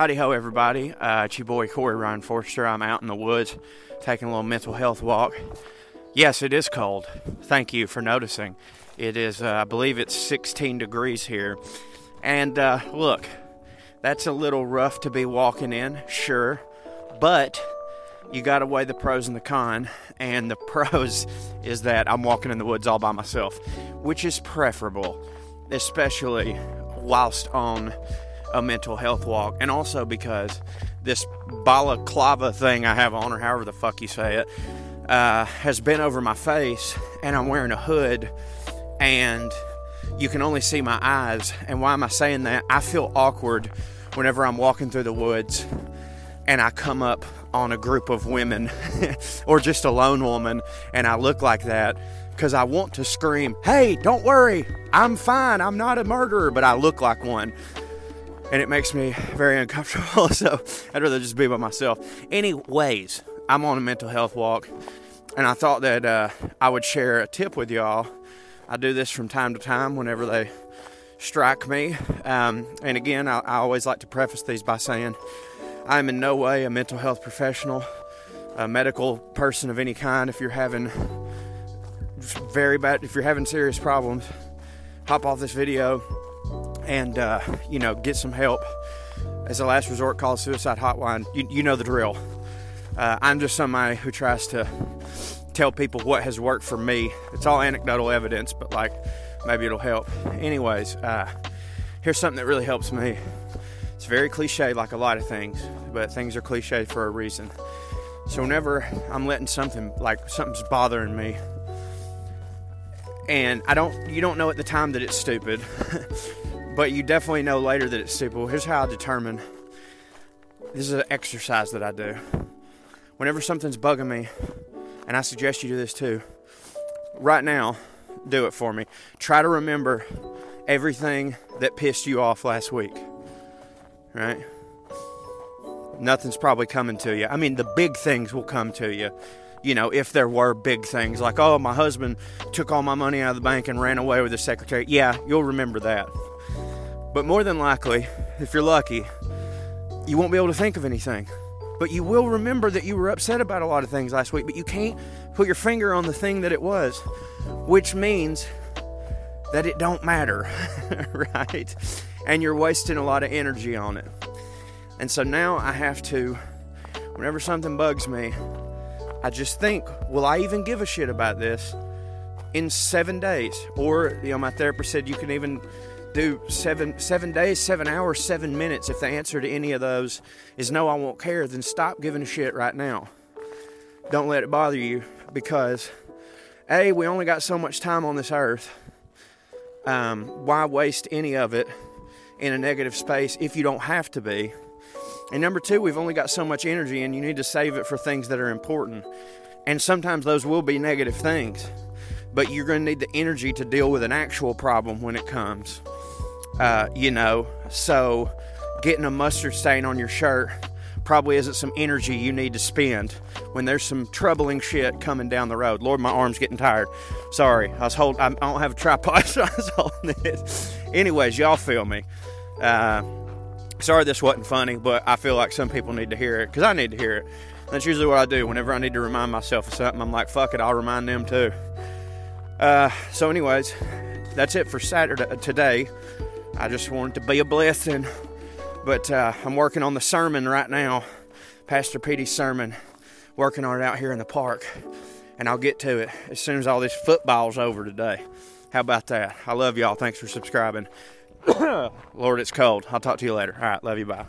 Howdy ho, everybody. Uh, it's your boy Corey Ryan Forrester. I'm out in the woods taking a little mental health walk. Yes, it is cold. Thank you for noticing. It is, uh, I believe it's 16 degrees here. And uh, look, that's a little rough to be walking in, sure. But you got to weigh the pros and the con. And the pros is that I'm walking in the woods all by myself, which is preferable, especially whilst on a mental health walk. And also because this balaclava thing I have on, or however the fuck you say it, uh, has been over my face, and I'm wearing a hood, and you can only see my eyes. And why am I saying that? I feel awkward whenever I'm walking through the woods and I come up on a group of women or just a lone woman and I look like that because I want to scream, Hey, don't worry, I'm fine, I'm not a murderer, but I look like one. And it makes me very uncomfortable, so I'd rather just be by myself. Anyways, I'm on a mental health walk, and I thought that uh, I would share a tip with y'all. I do this from time to time whenever they strike me. Um, and again, I, I always like to preface these by saying, I'm in no way a mental health professional, a medical person of any kind. If you're having very bad, if you're having serious problems, hop off this video and uh, you know get some help. As a last resort, call suicide hotline. You, you know the drill. Uh, I'm just somebody who tries to tell people what has worked for me. It's all anecdotal evidence, but like maybe it'll help. Anyways, uh, here's something that really helps me. It's very cliche, like a lot of things, but things are cliche for a reason. So whenever I'm letting something like something's bothering me, and I don't, you don't know at the time that it's stupid, but you definitely know later that it's. Well, here's how I determine. This is an exercise that I do. Whenever something's bugging me, and I suggest you do this too. Right now, do it for me. Try to remember everything that pissed you off last week right? Nothing's probably coming to you. I mean, the big things will come to you. You know, if there were big things like, oh, my husband took all my money out of the bank and ran away with the secretary. Yeah, you'll remember that. But more than likely, if you're lucky, you won't be able to think of anything. But you will remember that you were upset about a lot of things last week, but you can't put your finger on the thing that it was, which means that it don't matter, right? and you're wasting a lot of energy on it. And so now I have to, whenever something bugs me, I just think, will I even give a shit about this in seven days? Or, you know, my therapist said you can even do seven seven days, seven hours, seven minutes. If the answer to any of those is no, I won't care, then stop giving a shit right now. Don't let it bother you because A, we only got so much time on this earth. Um, why waste any of it in a negative space if you don't have to be. And number two, we've only got so much energy and you need to save it for things that are important. And sometimes those will be negative things, but you're going to need the energy to deal with an actual problem when it comes. Uh, you know, so getting a mustard stain on your shirt probably isn't some energy you need to spend when there's some troubling shit coming down the road. Lord, my arm's getting tired. Sorry, I was holding. I don't have a tripod, so I was holding it. Anyways, y'all feel me. Uh, sorry this wasn't funny, but I feel like some people need to hear it because I need to hear it. That's usually what I do whenever I need to remind myself of something. I'm like, fuck it, I'll remind them too. Uh, so, anyways, that's it for Saturday today. I just wanted to be a blessing, but uh, I'm working on the sermon right now, Pastor Petey's sermon. Working on it out here in the park, and I'll get to it as soon as all this football's over today. How about that? I love y'all. Thanks for subscribing. Lord, it's cold. I'll talk to you later. All right. Love you. Bye.